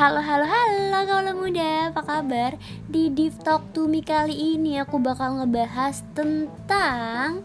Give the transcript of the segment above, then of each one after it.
Halo halo halo kaula muda, apa kabar? Di Div Talk to Me kali ini aku bakal ngebahas tentang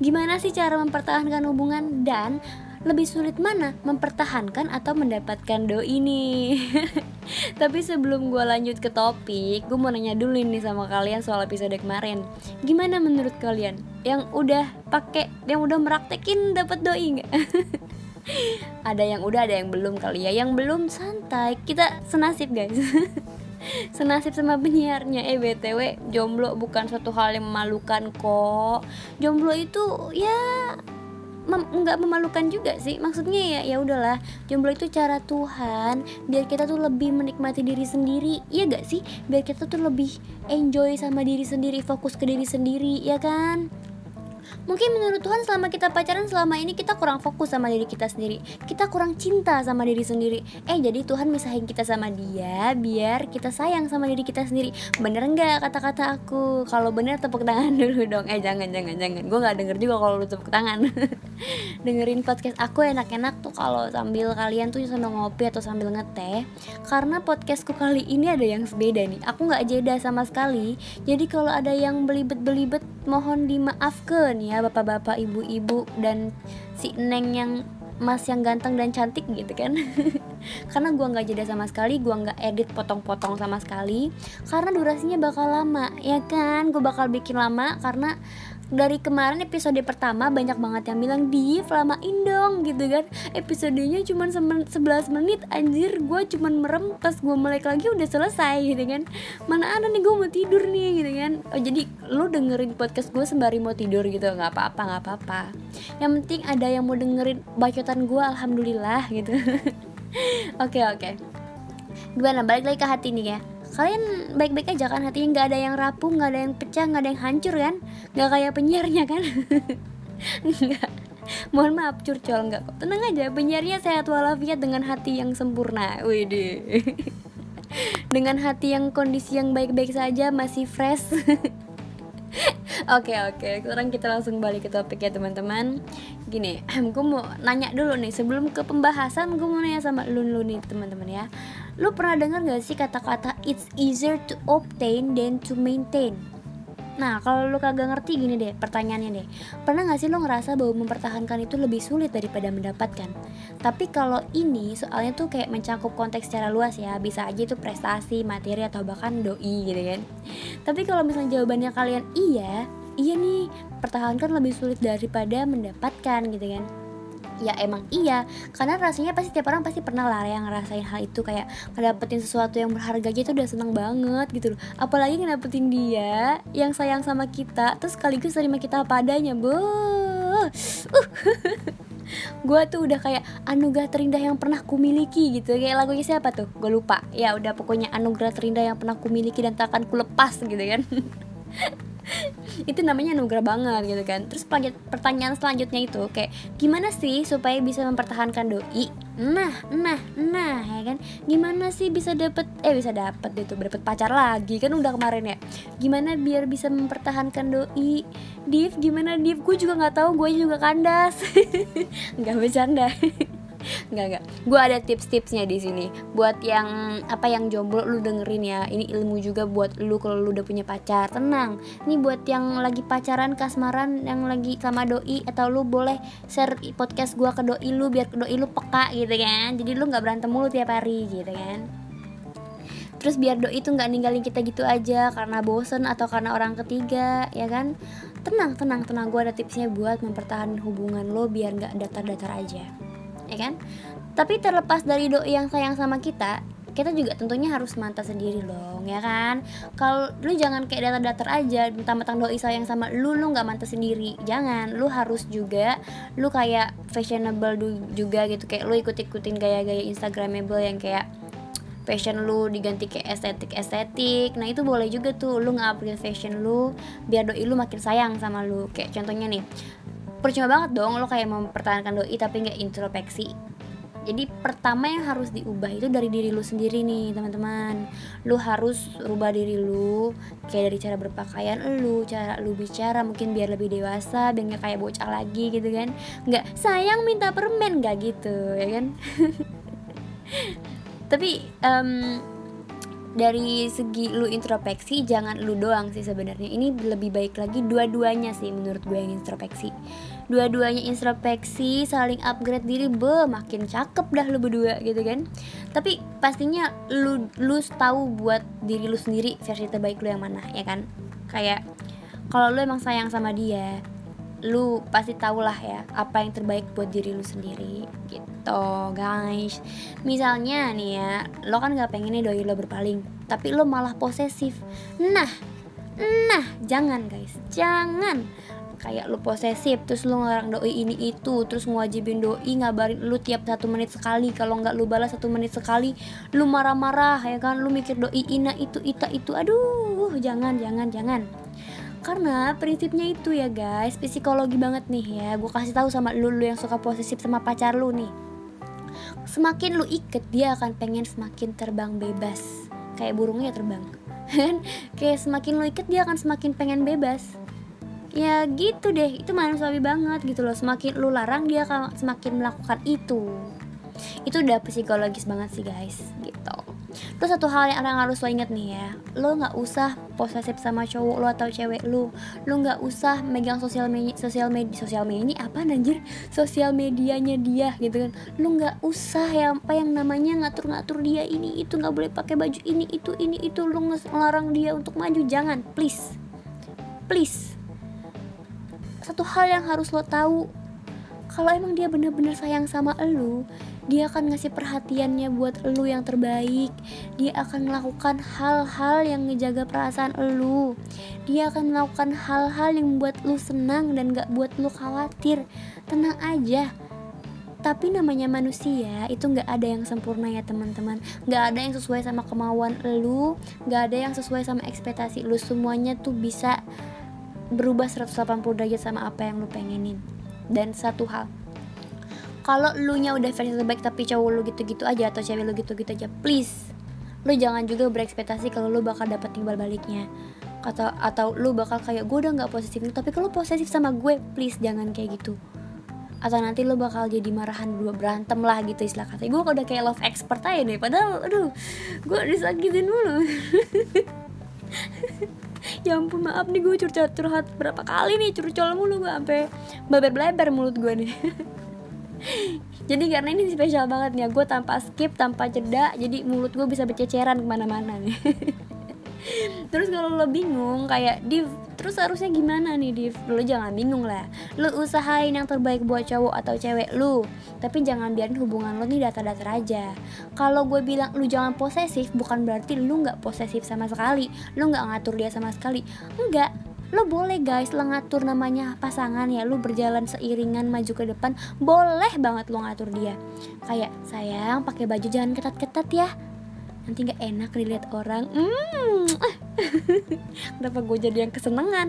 Gimana sih cara mempertahankan hubungan dan lebih sulit mana mempertahankan atau mendapatkan doi nih Tapi sebelum gue lanjut ke topik, gue mau nanya dulu nih sama kalian soal episode kemarin Gimana menurut kalian? Yang udah pakai, yang udah meraktekin dapat doi nggak? ada yang udah ada yang belum kali ya. Yang belum santai. Kita senasib guys. Senasib sama penyiarnya. Eh btw jomblo bukan suatu hal yang memalukan kok. Jomblo itu ya mem memalukan juga sih. Maksudnya ya ya udahlah. Jomblo itu cara Tuhan biar kita tuh lebih menikmati diri sendiri. Iya gak sih? Biar kita tuh lebih enjoy sama diri sendiri fokus ke diri sendiri ya kan Mungkin menurut Tuhan selama kita pacaran selama ini kita kurang fokus sama diri kita sendiri. Kita kurang cinta sama diri sendiri. Eh jadi Tuhan misahin kita sama dia biar kita sayang sama diri kita sendiri. Bener nggak kata-kata aku? Kalau bener tepuk tangan dulu dong. Eh jangan jangan jangan. Gue nggak denger juga kalau lu tepuk tangan. Dengerin podcast aku enak-enak tuh kalau sambil kalian tuh sambil ngopi atau sambil ngeteh. Karena podcastku kali ini ada yang beda nih. Aku nggak jeda sama sekali. Jadi kalau ada yang belibet-belibet mohon dimaafkan ya ya bapak-bapak ibu-ibu dan si neng yang mas yang ganteng dan cantik gitu kan. Karena gue nggak jeda sama sekali gue nggak edit potong-potong sama sekali. Karena durasinya bakal lama ya kan? Gue bakal bikin lama karena dari kemarin episode pertama banyak banget yang bilang di lamain dong gitu kan. Episodenya cuma 11 menit anjir gue cuma merem pas gue melek lagi udah selesai gitu kan. Mana ada nih gue mau tidur nih gitu kan. Oh jadi lu dengerin podcast gue sembari mau tidur gitu nggak apa-apa nggak apa-apa. Yang penting ada yang mau dengerin bacotan gue alhamdulillah gitu. Oke oke. Okay, okay. gimana? Balik lagi ke hati nih ya kalian baik-baik aja kan? Hatinya nggak ada yang rapuh nggak ada yang pecah nggak ada yang hancur kan? Nggak kayak penyiarnya kan? Nggak. Mohon maaf curcol nggak. Kok tenang aja penyiarnya sehat walafiat dengan hati yang sempurna. Wih dengan hati yang kondisi yang baik-baik saja masih fresh. Oke oke, sekarang kita langsung balik ke topik ya teman-teman. Gini, gue mau nanya dulu nih. Sebelum ke pembahasan, gue mau nanya sama lu lu nih teman-teman ya. Lu pernah dengar gak sih kata-kata it's easier to obtain than to maintain? Nah, kalau lu kagak ngerti gini deh, pertanyaannya deh. Pernah gak sih lu ngerasa bahwa mempertahankan itu lebih sulit daripada mendapatkan? Tapi kalau ini soalnya tuh kayak mencakup konteks secara luas ya, bisa aja itu prestasi, materi atau bahkan doi gitu kan. Tapi kalau misalnya jawabannya kalian iya, iya nih, pertahankan lebih sulit daripada mendapatkan gitu kan ya emang iya. Karena rasanya pasti tiap orang pasti pernah lah yang ngerasain hal itu. Kayak ngedapetin sesuatu yang berharga gitu udah seneng banget gitu loh. Apalagi ngedapetin dia yang sayang sama kita terus sekaligus terima kita apa adanya bu. Uh. gue tuh udah kayak anugerah terindah yang pernah kumiliki gitu. Kayak lagunya siapa tuh? Gue lupa. Ya udah pokoknya anugerah terindah yang pernah kumiliki dan tak akan kulepas gitu kan itu namanya anugerah banget gitu kan. Terus pertanyaan selanjutnya itu kayak gimana sih supaya bisa mempertahankan doi? Nah nah nah ya kan. Gimana sih bisa dapet eh bisa dapet itu dapet pacar lagi kan udah kemarin ya. Gimana biar bisa mempertahankan doi? Div gimana Div? Gue juga nggak tahu gue juga kandas. Nggak bercanda nggak nggak. Gue ada tips-tipsnya di sini. Buat yang apa yang jomblo lu dengerin ya. Ini ilmu juga buat lu kalau lu udah punya pacar. Tenang. Ini buat yang lagi pacaran kasmaran yang lagi sama doi atau lu boleh share podcast gue ke doi lu biar doi lu peka gitu kan. Jadi lu nggak berantem mulu tiap hari gitu kan. Terus biar doi itu nggak ninggalin kita gitu aja karena bosen atau karena orang ketiga ya kan. Tenang tenang tenang. Gue ada tipsnya buat mempertahankan hubungan lo biar nggak datar-datar aja. Ya kan tapi terlepas dari doi yang sayang sama kita kita juga tentunya harus mantap sendiri dong ya kan? Kalau lu jangan kayak datar-datar aja mentang-mentang doi sayang sama lu lu nggak mantap sendiri. Jangan lu harus juga lu kayak fashionable juga gitu. Kayak lu ikut-ikutin gaya-gaya instagramable yang kayak fashion lu diganti kayak estetik estetik nah itu boleh juga tuh lu nge-upgrade fashion lu biar doi lu makin sayang sama lu. Kayak contohnya nih percuma banget dong lo kayak mempertahankan doi tapi nggak introspeksi jadi pertama yang harus diubah itu dari diri lu sendiri nih teman-teman. Lu harus rubah diri lu kayak dari cara berpakaian lu cara lu bicara mungkin biar lebih dewasa biar nggak kayak bocah lagi gitu kan. Nggak sayang minta permen. Nggak gitu ya kan? Tapi um, dari segi lu introspeksi jangan lu doang sih sebenarnya. Ini lebih baik lagi dua-duanya sih menurut gue yang introspeksi dua-duanya introspeksi saling upgrade diri be makin cakep dah lu berdua gitu kan. Tapi pastinya lu lu tahu buat diri lu sendiri versi terbaik lu yang mana ya kan? Kayak kalau lu emang sayang sama dia lu pasti tau lah ya apa yang terbaik buat diri lu sendiri gitu guys. Misalnya nih ya lo kan gak pengen nih doi lo berpaling tapi lo malah posesif. Nah nah jangan guys. Jangan kayak lu posesif terus lu ngarang doi ini itu terus ngewajibin doi ngabarin lu tiap satu menit sekali. Kalau nggak lu balas satu menit sekali lu marah-marah ya kan? Lu mikir doi ina itu ita itu. Aduh jangan jangan jangan. Karena prinsipnya itu ya guys. Psikologi banget nih ya. Gue kasih tahu sama lu, lu yang suka posesif sama pacar lu nih. Semakin lu iket dia akan pengen semakin terbang bebas. Kayak burungnya terbang. Kan? Kayak semakin lu iket dia akan semakin pengen bebas ya gitu deh. Itu manusiawi banget gitu loh. Semakin lu larang dia akan semakin melakukan itu. Itu udah psikologis banget sih guys. Gitu. Terus satu hal yang harus lo inget nih ya. Lo gak usah posesif sama cowok lo atau cewek lo. Lo gak usah megang sosial media Sosial media Sosial media ini apa anjir? Sosial medianya dia gitu kan. Lo gak usah ya apa yang namanya ngatur-ngatur dia ini itu Gak boleh pakai baju ini itu ini itu. Lo ngelarang dia untuk maju. Jangan. Please. Please Satu hal yang harus lo tahu. Kalau emang dia bener-bener sayang sama lo dia akan ngasih perhatiannya buat lu yang terbaik. Dia akan melakukan hal-hal yang ngejaga perasaan lu dia akan melakukan hal-hal yang membuat lu senang dan gak buat lu khawatir. Tenang aja. Tapi namanya manusia itu nggak ada yang sempurna ya teman-teman. Nggak ada yang sesuai sama kemauan lu nggak ada yang sesuai sama ekspektasi lu. Semuanya tuh bisa berubah 180 derajat sama apa yang lu pengenin. Dan satu hal kalau lu nya udah versi terbaik tapi cowok lu gitu-gitu aja atau cewek lu gitu-gitu aja please lu jangan juga berekspektasi kalau lu bakal dapet timbal baliknya. Atau atau lu bakal kayak gue udah nggak posesif tapi kalau posesif sama gue please jangan kayak gitu. Atau nanti lu bakal jadi marahan dua berantem lah gitu istilah kata. Gue udah kayak love expert aja nih padahal aduh gue disakitin mulu ya ampun maaf nih gue curhat curhat berapa kali nih curcol mulu gue sampai baber beleber mulut gue nih. Jadi karena ini spesial banget nih gue tanpa skip tanpa jeda jadi mulut gue bisa berceceran ke mana-mana nih terus kalau lo bingung kayak div terus harusnya gimana nih div? Lo jangan bingung lah. Lo usahain yang terbaik buat cowok atau cewek lo tapi jangan biarin hubungan lo nih datar-datar aja. Kalau gue bilang lo jangan posesif bukan berarti lo nggak posesif sama sekali. Lo nggak ngatur dia sama sekali. Enggak lo boleh guys lo ngatur namanya pasangan ya. Lo berjalan seiringan maju ke depan boleh banget lo ngatur dia. Kayak sayang pakai baju jangan ketat-ketat ya nanti nggak enak dilihat orang. Hmm. Kenapa gue jadi yang kesenangan?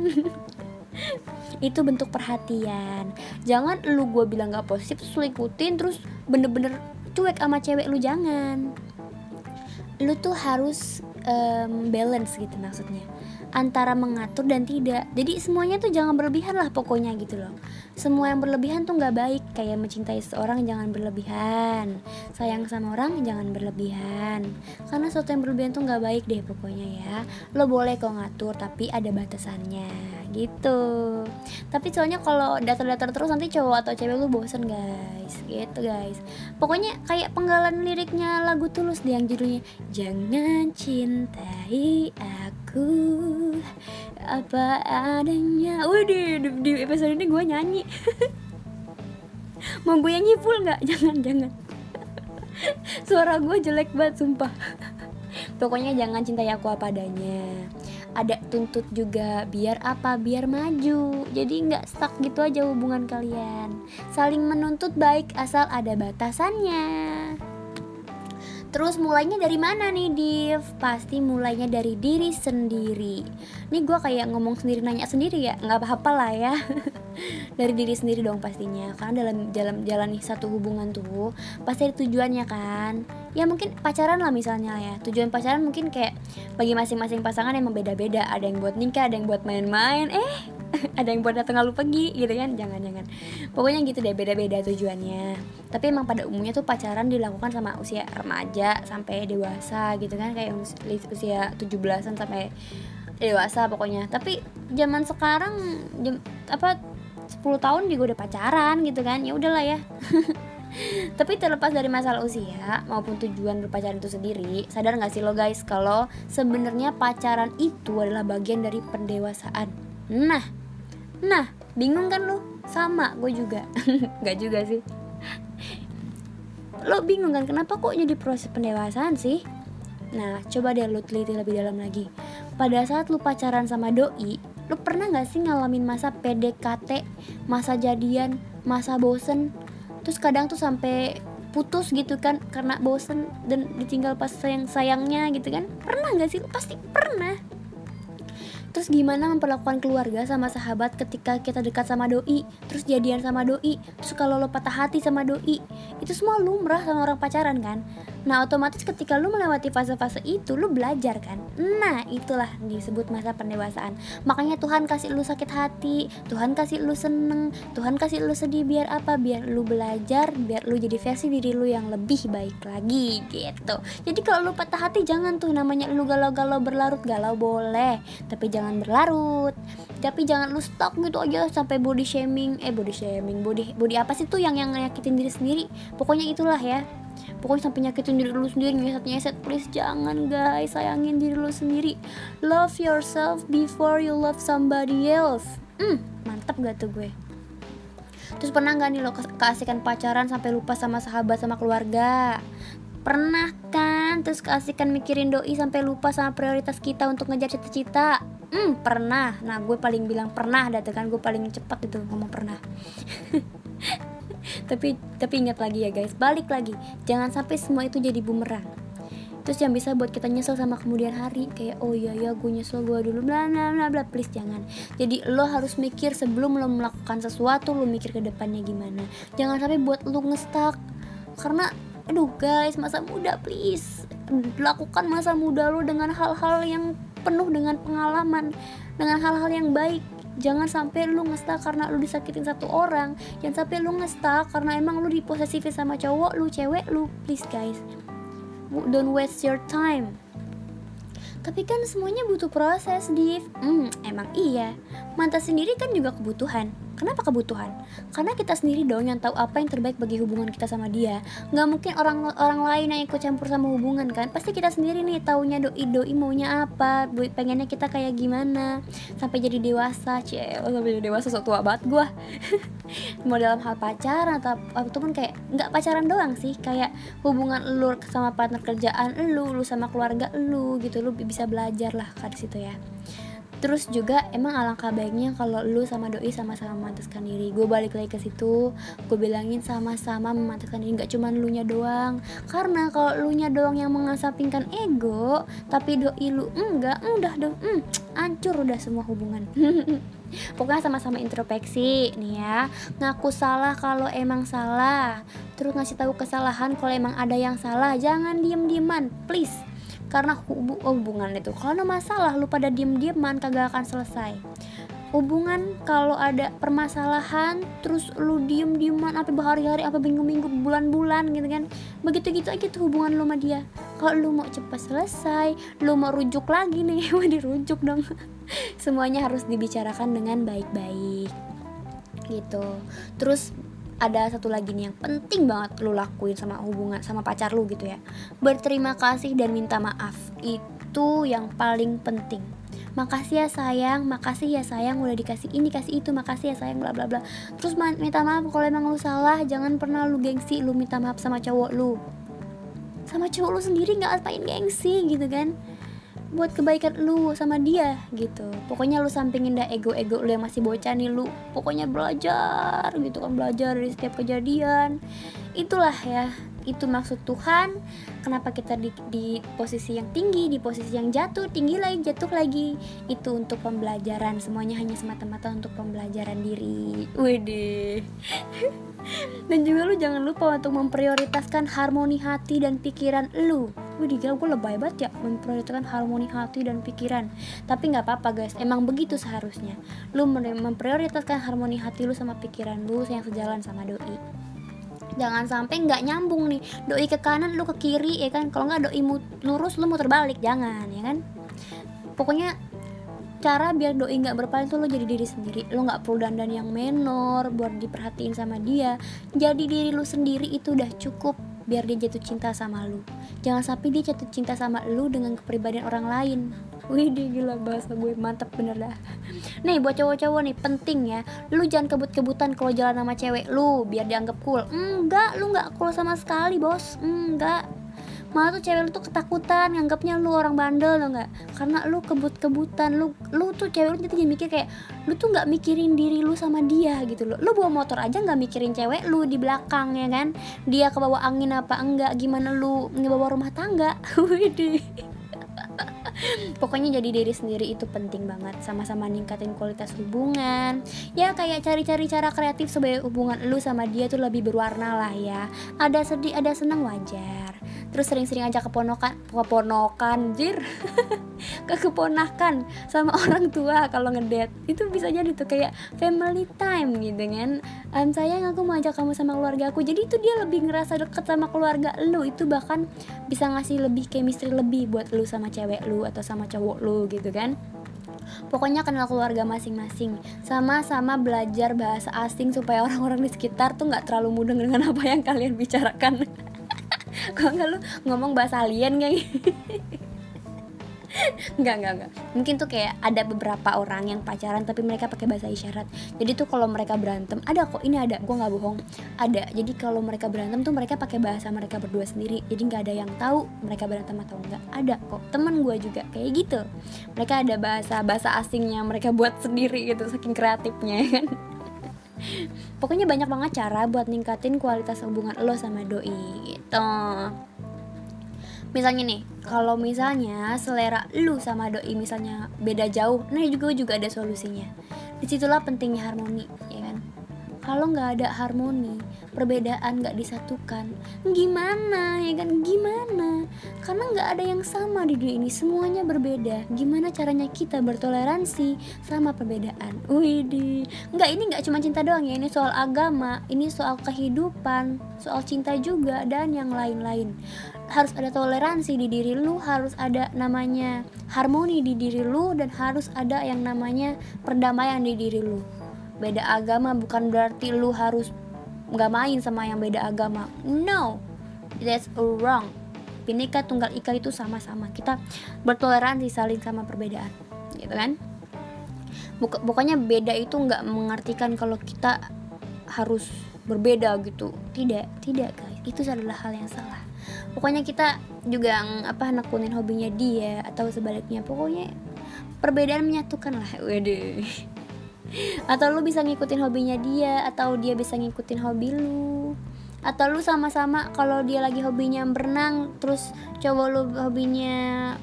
Itu bentuk perhatian. Jangan lu gue bilang gak positif terus lu ikutin terus bener-bener cuek sama cewek lu jangan. Lu tuh harus um, balance gitu maksudnya. Antara mengatur dan tidak. Jadi semuanya tuh jangan berlebihan lah pokoknya gitu loh semua yang berlebihan tuh nggak baik. Kayak mencintai seseorang jangan berlebihan. Sayang sama orang jangan berlebihan. Karena sesuatu yang berlebihan tuh nggak baik deh pokoknya ya. Lo boleh kok ngatur tapi ada batasannya. Gitu. Tapi soalnya kalau datar-datar terus nanti cowok atau cewek lu bosen guys. Gitu guys. Pokoknya kayak penggalan liriknya lagu tulus deh yang judulnya jangan cintai aku apa adanya. Waduh di, di episode ini gue nyanyi. Mau gue nyanyi full nggak? Jangan jangan. Suara gue jelek banget sumpah. Pokoknya jangan cintai aku apa adanya. Ada tuntut juga Biar apa? Biar maju. Jadi nggak stuck gitu aja hubungan kalian. Saling menuntut baik asal ada batasannya Terus mulainya dari mana nih Div? Pasti mulainya dari diri sendiri. Ini gue kayak ngomong sendiri nanya sendiri ya. Nggak apa-apa lah ya. Dari diri sendiri dong pastinya. Karena dalam jalan jalan nih satu hubungan tuh Pasti ada tujuannya kan. Ya mungkin pacaran lah misalnya ya. Tujuan pacaran mungkin kayak Bagi masing-masing pasangan emang beda-beda Ada yang buat nikah, ada yang buat main-main. Eh ada yang buat datang lalu pergi gitu kan? Jangan jangan pokoknya gitu deh beda-beda tujuannya. Tapi emang pada umumnya tuh pacaran dilakukan sama usia remaja sampai dewasa gitu kan? Kayak usia 17-an sampai dewasa pokoknya. Tapi zaman sekarang jam, apa 10 tahun juga udah pacaran gitu kan? Ya udahlah ya. Tapi terlepas dari masalah usia maupun tujuan berpacaran itu sendiri, sadar gak sih lo guys kalau sebenarnya pacaran itu adalah bagian dari pendewasaan. Nah, nah, bingung kan lo? Sama, gue juga. gak juga sih. Lo bingung kan kenapa kok jadi proses pendewasaan sih? Nah, coba deh lo teliti lebih dalam lagi. Pada saat lo pacaran sama doi, lo pernah gak sih ngalamin masa PDKT, masa jadian, masa bosen, terus kadang tuh sampai putus gitu kan karena bosen dan ditinggal pas sayang sayangnya gitu kan pernah nggak sih pasti pernah terus gimana memperlakukan keluarga sama sahabat ketika kita dekat sama doi? Terus jadian sama doi? Terus kalau lo patah hati sama doi? Itu semua lumrah sama orang pacaran kan nah otomatis ketika lo melewati fase-fase itu lo belajar kan? Nah itulah disebut masa pendewasaan. Makanya Tuhan kasih lo sakit hati Tuhan kasih lo seneng Tuhan kasih lo sedih biar apa? Biar lo belajar biar lo jadi versi diri lo yang lebih baik lagi gitu. Jadi kalau lo patah hati jangan tuh namanya lo galau-galau berlarut. Galau boleh tapi jangan berlarut. Tapi jangan lu stok gitu aja sampai body shaming. Eh body shaming body body apa sih tuh yang yang nyakitin diri sendiri? Pokoknya itulah ya pokoknya sampai nyakitin diri lu sendiri nyeset nyeset please jangan guys. Sayangin diri lu sendiri. Love yourself before you love somebody else. Hmm mantap gak tuh gue? Terus pernah gak nih lo keasikan pacaran sampai lupa sama sahabat sama keluarga? Pernah kan? Terus keasikan mikirin doi sampai lupa sama prioritas kita untuk ngejar cita-cita? hmm pernah. Nah gue paling bilang pernah dah kan. Gue paling cepat itu ngomong pernah tapi tapi ingat lagi ya guys balik lagi. Jangan sampai semua itu jadi bumerang. Terus yang bisa buat kita nyesel sama kemudian hari kayak oh iya ya gue nyesel gue dulu bla bla bla bla. Please jangan. Jadi lo harus mikir sebelum lo melakukan sesuatu lo mikir ke depannya gimana. Jangan sampai buat lo ngestak karena aduh guys masa muda please. Lakukan masa muda lo dengan hal-hal yang penuh dengan pengalaman dengan hal-hal yang baik jangan sampai lu ngestak karena lu disakitin satu orang. Jangan sampai lu ngestak karena emang lu diposesifin sama cowok lu cewek lu please guys. Don't waste your time. Tapi kan semuanya butuh proses Div. Hmm emang iya. Mantan sendiri kan juga kebutuhan Kenapa kebutuhan? Karena kita sendiri dong yang tahu apa yang terbaik bagi hubungan kita sama dia. Nggak mungkin orang orang lain yang ikut campur sama hubungan kan. Pasti kita sendiri nih taunya doi doi maunya apa, pengennya kita kayak gimana. Sampai jadi dewasa, cie, oh, sampai jadi dewasa so tua banget gua. Mau dalam hal pacaran atau ataupun kayak nggak pacaran doang sih, kayak hubungan lu sama partner kerjaan lu, lu sama keluarga lu gitu, lu bisa belajar lah kan situ ya terus juga emang alangkah baiknya kalau lu sama doi sama-sama memantaskan diri. Gue balik lagi ke situ gue bilangin sama-sama memantaskan diri. Nggak cuma lu nya doang. Karena kalau lu nya doang yang mengasapingkan ego tapi doi lu enggak udah dong mm, hancur udah semua hubungan. Pokoknya sama-sama introspeksi nih ya. Ngaku salah kalau emang salah. Terus ngasih tahu kesalahan kalau emang ada yang salah jangan diem dieman please karena hub oh, hubungan itu. Kalau ada masalah lu pada diem dieman kagak akan selesai. Hubungan kalau ada permasalahan terus lu diem dieman apa berhari-hari apa minggu-minggu bulan-bulan gitu kan. Begitu gitu aja tuh hubungan lu sama dia. Kalau lu mau cepat selesai lu mau rujuk lagi nih mau dirujuk dong. Semuanya harus dibicarakan dengan baik-baik. Gitu. Terus ada satu lagi nih yang penting banget lu lakuin sama hubungan sama pacar lu gitu ya. Berterima kasih dan minta maaf. Itu yang paling penting. Makasih ya sayang makasih ya sayang udah dikasih ini kasih itu makasih ya sayang bla bla bla. Terus minta maaf kalau emang lu salah jangan pernah lu gengsi lu minta maaf sama cowok lu. Sama cowok lu sendiri nggak apain gengsi gitu kan buat kebaikan lu sama dia gitu. Pokoknya lu sampingin dah ego-ego lu yang masih bocah nih lu pokoknya belajar gitu kan. Belajar dari setiap kejadian. Itulah ya itu maksud Tuhan. Kenapa kita di, di posisi yang tinggi di posisi yang jatuh tinggi lagi jatuh lagi. Itu untuk pembelajaran. Semuanya hanya semata-mata untuk pembelajaran diri. Wede dan juga lu jangan lupa untuk memprioritaskan harmoni hati dan pikiran lu. Wih gila gue lebay banget ya memprioritaskan harmoni hati dan pikiran. Tapi nggak apa-apa guys. Emang begitu seharusnya. Lu memprioritaskan harmoni hati lu sama pikiran lu yang sejalan sama doi. Jangan sampai nggak nyambung nih. Doi ke kanan lu ke kiri ya kan? Kalau nggak doi lurus lu muter balik. Jangan ya kan? Pokoknya cara biar doi nggak berpaling tuh lo jadi diri sendiri. Lo nggak perlu dandan yang menor buat diperhatiin sama dia. Jadi diri lu sendiri itu udah cukup biar dia jatuh cinta sama lu jangan sampai dia jatuh cinta sama lu dengan kepribadian orang lain. Wih gila bahasa gue mantep bener dah. Nih buat cowok-cowok nih penting ya. Lu jangan kebut-kebutan kalau jalan sama cewek lu Biar dianggap cool. Enggak, lu nggak cool sama sekali bos. Enggak malah tuh cewek lu tuh ketakutan nganggapnya lu orang bandel lo nggak? Karena lu kebut-kebutan lu lu tuh cewek lu jadi mikir kayak lu tuh nggak mikirin diri lu sama dia gitu loh. Lu bawa motor aja nggak mikirin cewek lu di belakang ya kan? Dia ke bawah angin apa enggak? Gimana lu ngebawa rumah tangga? Widih. Pokoknya jadi diri sendiri itu penting banget. Sama-sama ningkatin kualitas hubungan. Ya kayak cari-cari cara kreatif Supaya hubungan lu sama dia tuh lebih berwarna lah ya. Ada sedih, ada senang wajar terus sering-sering ajak keponokan keponokan jir. Ke keponakan sama orang tua kalau ngedet. Itu bisa jadi tuh kayak family time gitu kan. Um, sayang aku mau ajak kamu sama keluarga aku. Jadi itu dia lebih ngerasa deket sama keluarga lu. Itu bahkan bisa ngasih lebih chemistry lebih buat lu sama cewek lu atau sama cowok lu gitu kan. Pokoknya kenal keluarga masing-masing. Sama-sama belajar bahasa asing Supaya orang-orang di sekitar tuh gak terlalu mudah dengan apa yang kalian bicarakan kok nggak lu ngomong bahasa alien kayak nggak nggak nggak. Mungkin tuh kayak ada beberapa orang yang pacaran tapi mereka pakai bahasa isyarat. Jadi tuh kalau mereka berantem ada kok ini ada gue nggak bohong. Ada. Jadi kalau mereka berantem tuh mereka pakai bahasa mereka berdua sendiri. Jadi nggak ada yang tahu mereka berantem atau enggak ada kok. Temen gue juga kayak gitu. Mereka ada bahasa bahasa asingnya mereka buat sendiri gitu saking kreatifnya ya kan pokoknya banyak banget cara buat ningkatin kualitas hubungan lo sama doi gitu. Misalnya nih kalau misalnya selera lu sama doi misalnya beda jauh nah juga juga ada solusinya. Di situlah pentingnya harmoni ya kalau nggak ada harmoni perbedaan nggak disatukan. Gimana ya kan? Gimana? Karena nggak ada yang sama di dunia ini. Semuanya berbeda. Gimana caranya kita bertoleransi sama perbedaan? Widih. Nggak ini nggak cuma cinta doang ya. Ini soal agama ini soal kehidupan soal cinta juga dan yang lain-lain. Harus ada toleransi di diri lu harus ada namanya harmoni di diri lu dan harus ada yang namanya perdamaian di diri lu beda agama bukan berarti lu harus nggak main sama yang beda agama. No that's wrong. Bineka Tunggal Ika itu sama-sama. Kita bertoleransi saling sama perbedaan gitu kan? Buk bukannya beda itu nggak mengartikan kalau kita harus berbeda gitu. Tidak tidak guys. Itu adalah hal yang salah. Pokoknya kita juga apa nekunin hobinya dia atau sebaliknya. Pokoknya perbedaan menyatukan lah. Waduh atau lu bisa ngikutin hobinya dia atau dia bisa ngikutin hobi lu. Atau lu sama-sama kalau dia lagi hobinya berenang terus coba lu hobinya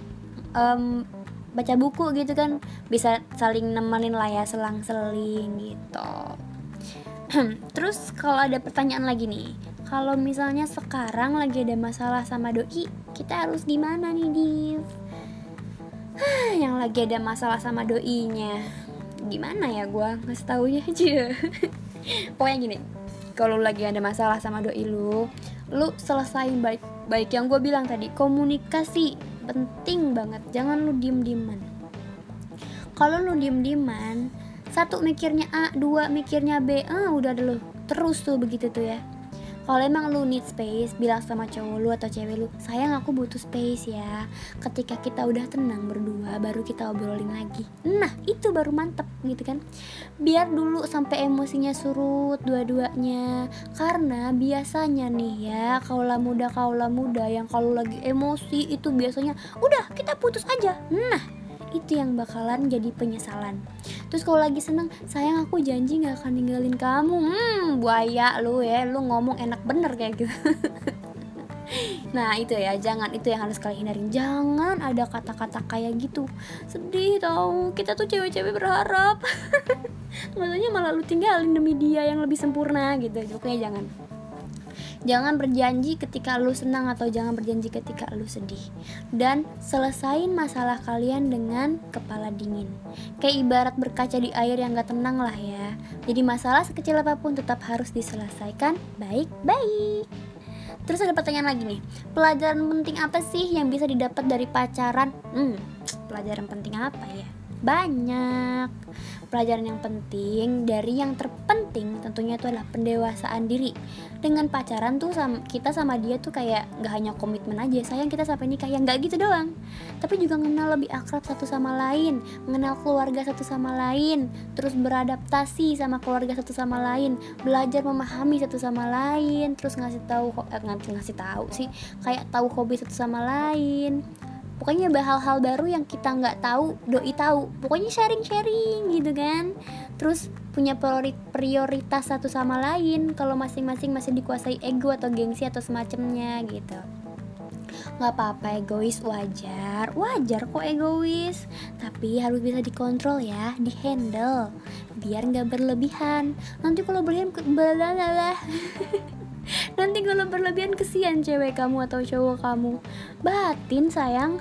um, baca buku gitu kan bisa saling nemenin lah ya selang-seling gitu. Terus kalau ada pertanyaan lagi nih kalau misalnya sekarang lagi ada masalah sama doi kita harus gimana nih Div? Yang lagi ada masalah sama doinya gimana ya gue ngasih taunya aja. Pokoknya gini kalau lagi ada masalah sama doi lu lu selesain baik baik yang gue bilang tadi. Komunikasi penting banget. Jangan lu diem dieman kalau lu diem dieman satu mikirnya A dua mikirnya B ah udah dulu terus tuh begitu tuh ya kalau emang lu need space bilang sama cowok lu atau cewek lu sayang aku butuh space ya. Ketika kita udah tenang berdua baru kita obrolin lagi. Nah itu baru mantep gitu kan? Biar dulu sampai emosinya surut dua-duanya. Karena biasanya nih ya kaulah muda kaulah muda yang kalau lagi emosi itu biasanya udah kita putus aja. Nah itu yang bakalan jadi penyesalan. Terus kalau lagi seneng sayang aku janji nggak akan ninggalin kamu. Hmm buaya lu ya lu ngomong enak bener kayak gitu. Nah itu ya jangan itu yang harus kalian hindarin. Jangan ada kata-kata kayak gitu. Sedih tau Kita tuh cewek-cewek berharap. Maksudnya malah lu tinggalin demi dia yang lebih sempurna gitu. Pokoknya jangan jangan berjanji ketika lu senang atau jangan berjanji ketika lu sedih. Dan selesain masalah kalian dengan kepala dingin. Kayak ibarat berkaca di air yang gak tenang lah ya. Jadi masalah sekecil apa pun tetap harus diselesaikan baik-baik. Terus ada pertanyaan lagi nih. Pelajaran penting apa sih yang bisa didapat dari pacaran? Hmm, pelajaran penting apa ya? banyak pelajaran yang penting dari yang terpenting tentunya itu adalah pendewasaan diri. Dengan pacaran tuh sama, kita sama dia tuh kayak gak hanya komitmen aja sayang kita sampai nikah yang gak gitu doang. Tapi juga mengenal lebih akrab satu sama lain mengenal keluarga satu sama lain terus beradaptasi sama keluarga satu sama lain belajar memahami satu sama lain terus ngasih tahu eh, ngasih tahu sih kayak tahu hobi satu sama lain pokoknya hal-hal baru yang kita nggak tahu doi tahu. Pokoknya sharing-sharing gitu kan. Terus punya prioritas satu sama lain kalau masing-masing masih dikuasai ego atau gengsi atau semacamnya gitu. Nggak apa-apa egois wajar. Wajar kok egois. Tapi harus bisa dikontrol ya di handle biar nggak berlebihan. Nanti kalau berlebihan belalah nanti kalau berlebihan kesian cewek kamu atau cowok kamu. Batin sayang.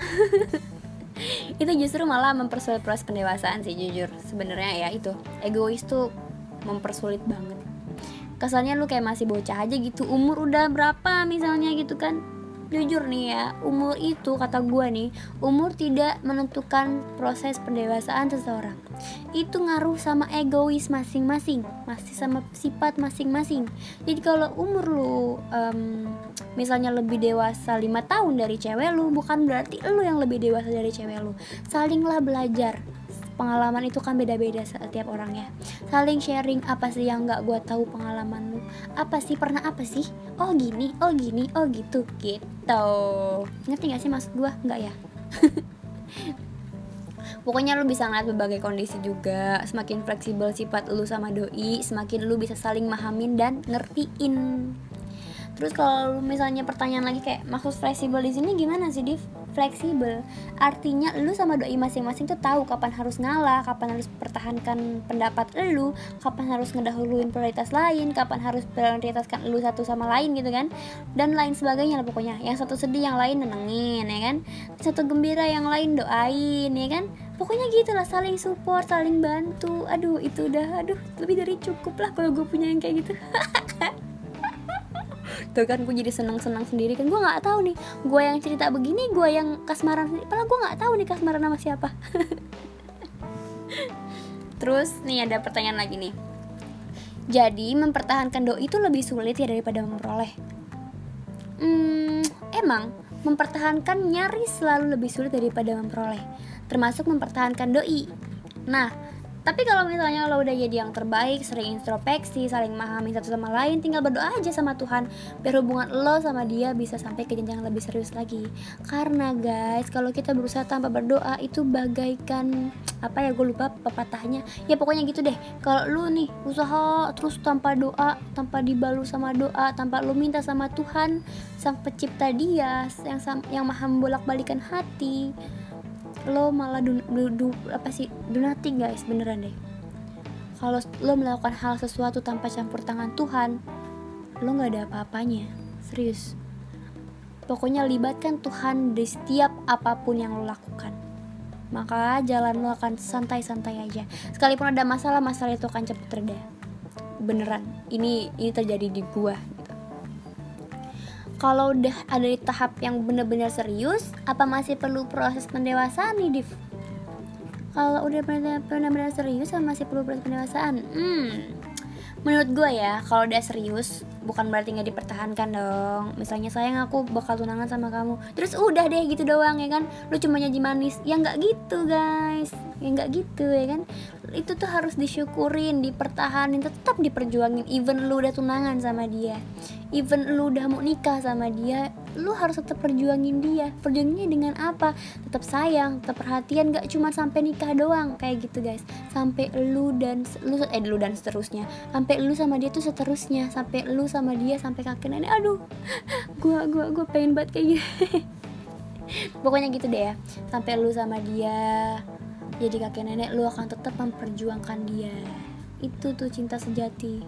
Itu justru malah mempersulit proses pendewasaan sih jujur. Sebenarnya ya itu. Egois tuh mempersulit banget. Kesannya lu kayak masih bocah aja gitu. Umur udah berapa misalnya gitu kan jujur nih ya umur itu kata gue nih umur tidak menentukan proses pendewasaan seseorang. Itu ngaruh sama egois masing-masing masih sama sifat masing-masing. Jadi kalau umur lu um, misalnya lebih dewasa lima tahun dari cewek lu bukan berarti lu yang lebih dewasa dari cewek lu. Salinglah belajar pengalaman itu kan beda-beda setiap orangnya. Saling sharing apa sih yang nggak gue tahu pengalaman lu? Apa sih? Pernah apa sih? Oh gini oh gini oh gitu gitu. Ngerti gak sih maksud gue nggak ya? Pokoknya lu bisa ngeliat berbagai kondisi juga. Semakin fleksibel sifat lu sama doi semakin lu bisa saling mahamin dan ngertiin. Terus kalau misalnya pertanyaan lagi kayak maksud fleksibel di sini gimana sih Div fleksibel. Artinya lu sama doi masing-masing tuh tahu kapan harus ngalah kapan harus pertahankan pendapat lu kapan harus ngedahuluin prioritas lain kapan harus prioritaskan lu satu sama lain gitu kan dan lain sebagainya lah pokoknya. Yang satu sedih yang lain nenengin ya kan? Satu gembira yang lain doain ya kan? Pokoknya gitu lah saling support saling bantu. Aduh itu udah aduh lebih dari cukup lah kalau gue punya yang kayak gitu tuh kan gue jadi seneng-seneng sendiri kan. Gue nggak tahu nih gue yang cerita begini gue yang kasmaran padahal gue nggak tahu nih kasmaran sama siapa. Terus nih ada pertanyaan lagi nih. Jadi mempertahankan doi itu lebih sulit ya daripada memperoleh? Hmm, emang mempertahankan nyaris selalu lebih sulit daripada memperoleh termasuk mempertahankan doi. Nah tapi kalau misalnya lo udah jadi yang terbaik, sering introspeksi, saling memahami satu sama lain, tinggal berdoa aja sama Tuhan biar hubungan lo sama dia bisa sampai ke jenjang lebih serius lagi. Karena guys, kalau kita berusaha tanpa berdoa itu bagaikan apa ya gue lupa pepatahnya. Ya pokoknya gitu deh. Kalau lu nih usaha terus tanpa doa, tanpa dibalu sama doa, tanpa lu minta sama Tuhan sang pencipta dia yang yang maha membolak-balikan hati lo malah du, du, du apa sih nothing guys beneran deh. Kalau lo melakukan hal sesuatu tanpa campur tangan Tuhan lo nggak ada apa-apanya serius. Pokoknya libatkan Tuhan di setiap apa pun yang lo lakukan. Maka jalan lo akan santai-santai aja. Sekalipun ada masalah masalah itu akan cepet reda. Beneran ini ini terjadi di gua kalau udah ada di tahap yang bener-bener serius apa masih perlu proses pendewasaan nih Div? Kalau udah benar-benar serius apa masih perlu proses pendewasaan? Hmm menurut gue ya kalau udah serius bukan berarti nggak dipertahankan dong. Misalnya sayang aku bakal tunangan sama kamu. Terus udah deh gitu doang ya kan? Lu cuma nyaji manis. Ya nggak gitu guys. Ya nggak gitu ya kan? Itu tuh harus disyukurin dipertahanin tetap diperjuangin. Even lu udah tunangan sama dia even lu udah mau nikah sama dia lu harus tetap perjuangin dia. Perjuanginnya dengan apa? Tetap sayang tetap perhatian gak cuma sampai nikah doang kayak gitu guys. Sampai lu dan lu eh lu dan seterusnya. Sampai lu sama dia tuh seterusnya. Sampai lu sama dia sampai kakek nenek aduh gua gua gua pengen banget kayak gitu pokoknya gitu deh ya. Sampai lu sama dia jadi kakek nenek lu akan tetap memperjuangkan dia. Itu tuh cinta sejati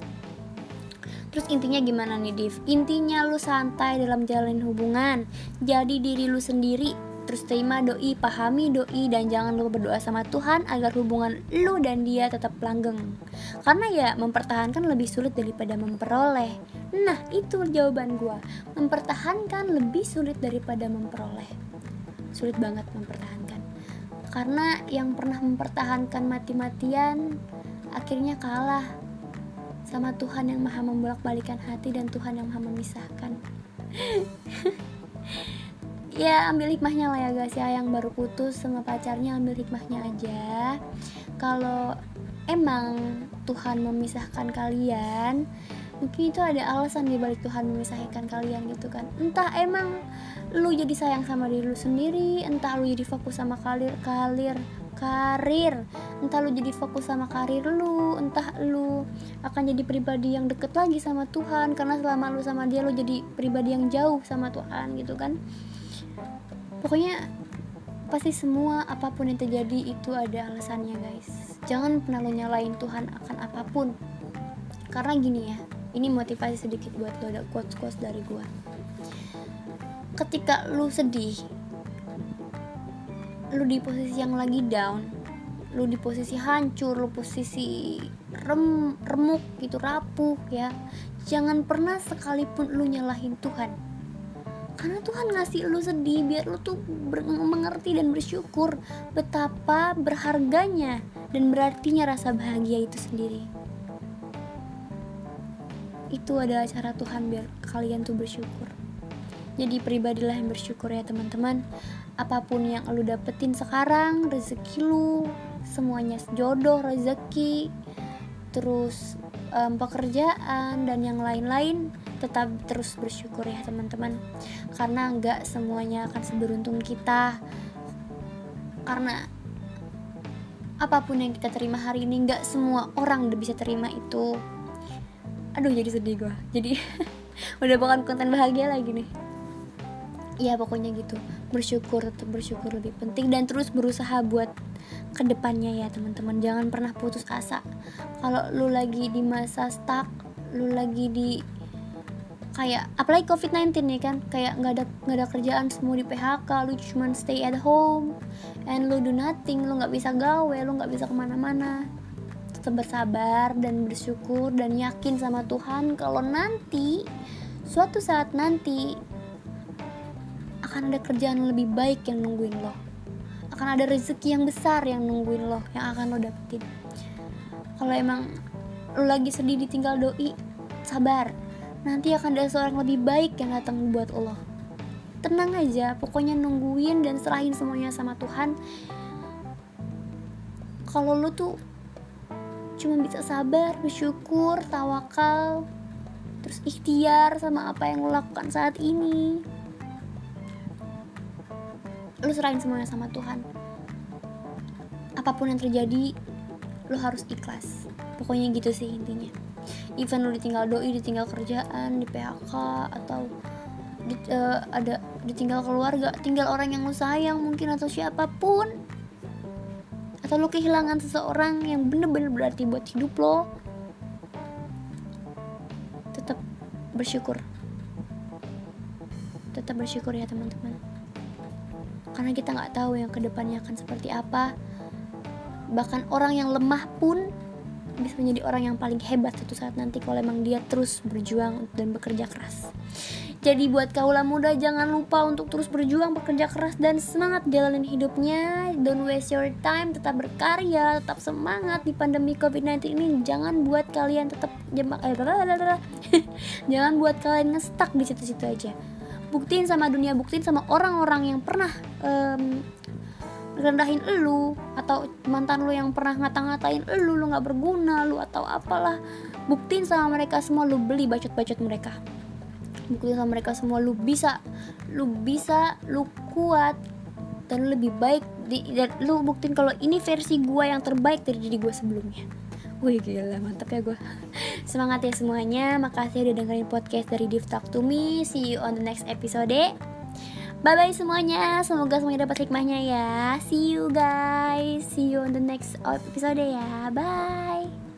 Terus intinya gimana nih Div? Intinya lu santai dalam jalanin hubungan. Jadi diri lu sendiri Terus terima doi, pahami doi Dan jangan lupa berdoa sama Tuhan Agar hubungan lu dan dia tetap langgeng. Karena ya mempertahankan lebih sulit daripada memperoleh. Nah itu jawaban gue Mempertahankan lebih sulit daripada memperoleh. Sulit banget mempertahankan. Karena yang pernah mempertahankan mati-matian Akhirnya kalah sama Tuhan yang maha membolak-balikan hati dan Tuhan yang maha memisahkan. Ya ambil hikmahnya lah ya guys ya. Yang baru putus sama pacarnya ambil hikmahnya aja. Kalau emang Tuhan memisahkan kalian mungkin itu ada alasan di balik Tuhan memisahkan kalian gitu kan. Entah emang lu jadi sayang sama diri lu sendiri entah lu jadi fokus sama kalir kalir karir. Entah lu jadi fokus sama karir lu entah lu akan jadi pribadi yang deket lagi sama Tuhan karena selama lu sama dia lu jadi pribadi yang jauh sama Tuhan gitu kan. Pokoknya pasti semua apa pun yang terjadi itu ada alasannya guys. Jangan pernah lu nyalain Tuhan akan apa pun. Karena gini ya ini motivasi sedikit buat lo ada quotes quotes dari gua. Ketika lu sedih lu di posisi yang lagi down lu di posisi hancur lu posisi rem remuk gitu rapuh ya. Jangan pernah sekalipun lu nyalahin Tuhan. Karena Tuhan ngasih lu sedih biar lu tuh mengerti dan bersyukur betapa berharganya dan berartinya rasa bahagia itu sendiri. Itu adalah cara Tuhan biar kalian tuh bersyukur jadi pribadilah yang bersyukur ya teman-teman. Apa pun yang lu dapetin sekarang rezeki lu semuanya jodoh rezeki terus um, pekerjaan dan yang lain-lain tetap terus bersyukur ya teman-teman. Karena nggak semuanya akan seberuntung kita. Karena apa pun yang kita terima hari ini nggak semua orang udah bisa terima itu. Aduh jadi sedih gue jadi udah bukan konten bahagia lagi nih ya pokoknya gitu. Bersyukur tetap bersyukur lebih penting dan terus berusaha buat ke depannya ya teman-teman. Jangan pernah putus asa. Kalau lu lagi di masa stuck lu lagi di kayak apalagi covid-19 nih kan? Kayak nggak ada nggak ada kerjaan semua di PHK lu cuma stay at home and lu do nothing lu nggak bisa gawe lu nggak bisa ke mana-mana. Tetap bersabar dan bersyukur dan yakin sama Tuhan kalau nanti suatu saat nanti akan ada kerjaan lebih baik yang nungguin lo. Akan ada rezeki yang besar yang nungguin lo yang akan lo dapetin. Kalau emang lo lagi sedih ditinggal doi sabar. Nanti akan ada seorang lebih baik yang datang buat lo. Tenang aja pokoknya nungguin dan serahin semuanya sama Tuhan. Kalau lo tuh cuma bisa sabar bersyukur tawakal terus ikhtiar sama apa yang lo lakukan saat ini lu serahin semuanya sama Tuhan. Apa pun yang terjadi lu harus ikhlas. Pokoknya gitu sih intinya. Even lu ditinggal doi ditinggal kerjaan di PHK atau di, uh, ada ditinggal keluarga tinggal orang yang lu sayang mungkin atau siapa pun. Atau lu kehilangan seseorang yang bener-bener berarti buat hidup lo tetap bersyukur. Tetap bersyukur ya teman-teman karena kita nggak tahu yang ke depannya akan seperti apa. Bahkan orang yang lemah pun bisa menjadi orang yang paling hebat suatu saat nanti kalau emang dia terus berjuang dan bekerja keras. Jadi buat kaulah muda jangan lupa untuk terus berjuang bekerja keras dan semangat jalanin hidupnya. Don't waste your time tetap berkarya tetap semangat di pandemi covid-19 ini. Jangan buat kalian tetap eh, jangan buat kalian ngestak di situ-situ aja buktiin sama dunia buktiin sama orang-orang yang pernah um, rendahin elu atau mantan lu yang pernah ngata-ngatain elu lu nggak berguna lu atau apalah. Buktiin sama mereka semua lu beli bacot-bacot mereka. Buktiin sama mereka semua lu bisa lu bisa lu kuat dan lebih baik di, dan lu buktiin kalau ini versi gua yang terbaik dari diri gua sebelumnya Wih gila mantap ya gue Semangat ya semuanya. Makasih udah dengerin podcast dari Div Talk to Me. See you on the next episode. Bye bye semuanya. Semoga semuanya dapat hikmahnya ya. See you guys. See you on the next episode ya. Bye